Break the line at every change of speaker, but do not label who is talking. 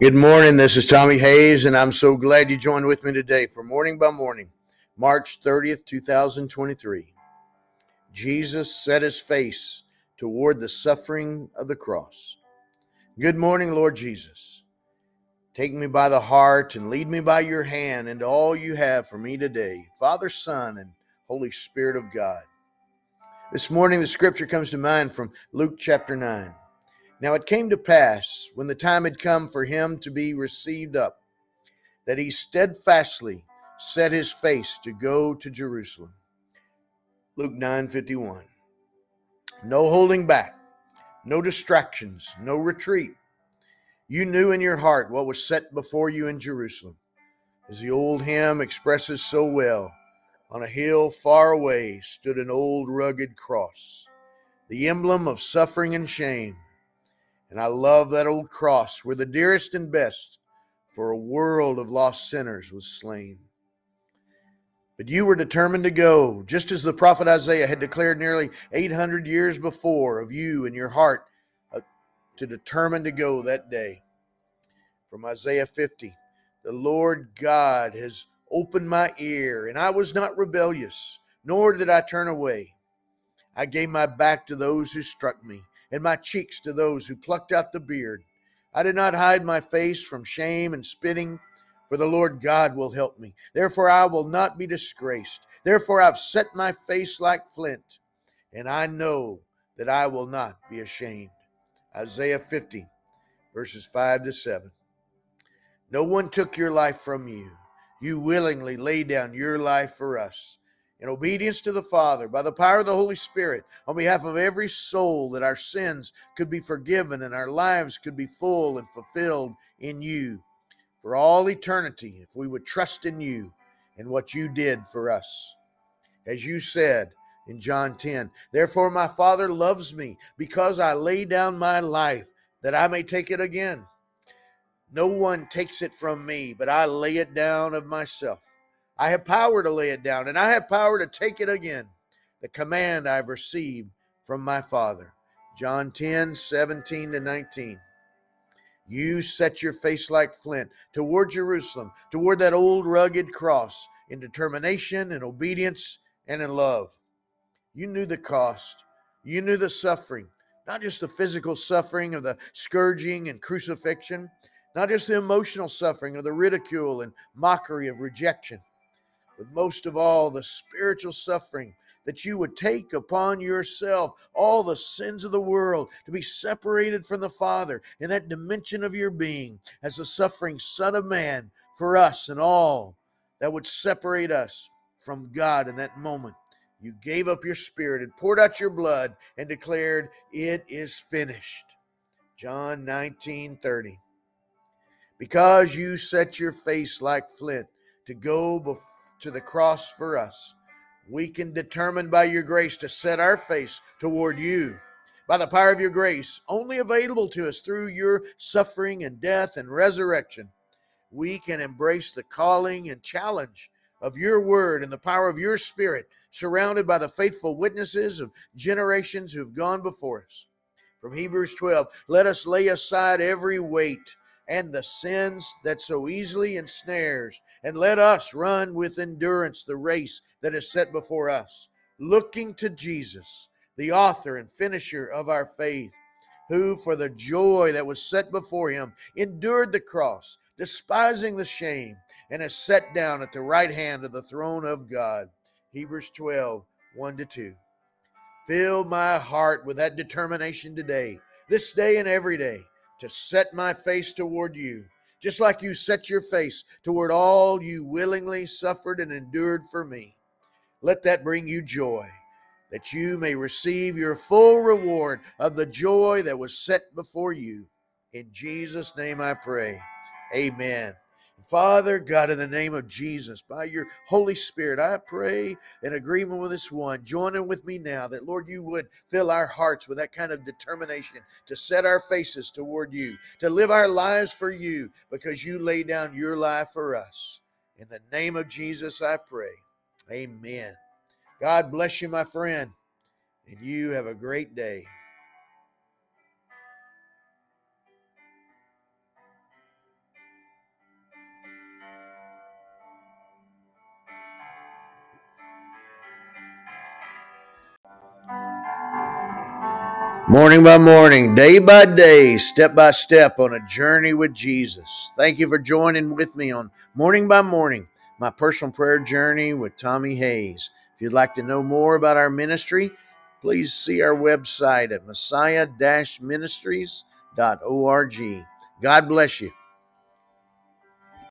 Good morning. This is Tommy Hays, and I'm so glad you joined with me today for Morning by Morning, March 30th, 2023. Jesus set his face toward the suffering of the cross. Good morning, Lord Jesus. Take me by the heart and lead me by your hand into all you have for me today, Father, Son, and Holy Spirit of God. This morning, the scripture comes to mind from Luke chapter 9. Now it came to pass, when the time had come for him to be received up, that he steadfastly set his face to go to Jerusalem. Luke 9:51. No holding back, no distractions, no retreat. You knew in your heart what was set before you in Jerusalem. As the old hymn expresses so well, on a hill far away stood an old rugged cross, the emblem of suffering and shame and I love that old cross where the dearest and best for a world of lost sinners was slain. But you were determined to go, just as the prophet Isaiah had declared nearly 800 years before of you and your heart uh, to determine to go that day. From Isaiah 50, the Lord God has opened my ear, and I was not rebellious, nor did I turn away. I gave my back to those who struck me and my cheeks to those who plucked out the beard. I did not hide my face from shame and spitting, for the Lord God will help me. Therefore I will not be disgraced. Therefore I've set my face like flint, and I know that I will not be ashamed. Isaiah 50, verses 5 to 7. No one took your life from you. You willingly laid down your life for us in obedience to the Father by the power of the Holy Spirit on behalf of every soul that our sins could be forgiven and our lives could be full and fulfilled in you for all eternity if we would trust in you and what you did for us. As you said in John 10, therefore my Father loves me because I lay down my life that I may take it again. No one takes it from me, but I lay it down of myself. I have power to lay it down, and I have power to take it again. The command I've received from my Father. John 10, 17 to 19. You set your face like flint toward Jerusalem, toward that old rugged cross, in determination and obedience and in love. You knew the cost. You knew the suffering, not just the physical suffering of the scourging and crucifixion, not just the emotional suffering of the ridicule and mockery of rejection but most of all, the spiritual suffering that you would take upon yourself all the sins of the world to be separated from the Father in that dimension of your being as the suffering Son of Man for us and all that would separate us from God in that moment. You gave up your spirit and poured out your blood and declared, It is finished. John 19 30. Because you set your face like flint to go before to the cross for us. We can determine by your grace to set our face toward you. By the power of your grace, only available to us through your suffering and death and resurrection, we can embrace the calling and challenge of your word and the power of your spirit, surrounded by the faithful witnesses of generations who've gone before us. From Hebrews 12, let us lay aside every weight and the sins that so easily ensnares, and let us run with endurance the race that is set before us, looking to Jesus, the author and finisher of our faith, who for the joy that was set before him endured the cross, despising the shame, and is set down at the right hand of the throne of God. Hebrews 12, 1 to 2. Fill my heart with that determination today, this day and every day to set my face toward you, just like you set your face toward all you willingly suffered and endured for me. Let that bring you joy, that you may receive your full reward of the joy that was set before you. In Jesus' name I pray. Amen. Father, God, in the name of Jesus, by your Holy Spirit, I pray in agreement with this one, joining with me now, that Lord, you would fill our hearts with that kind of determination to set our faces toward you, to live our lives for you, because you lay down your life for us. In the name of Jesus, I pray. Amen. God bless you, my friend, and you have a great day. Morning by morning, day by day, step by step on a journey with Jesus. Thank you for joining with me on Morning by Morning, my personal prayer journey with Tommy Hays. If you'd like to know more about our ministry, please see our website at messiah ministries.org. God bless you.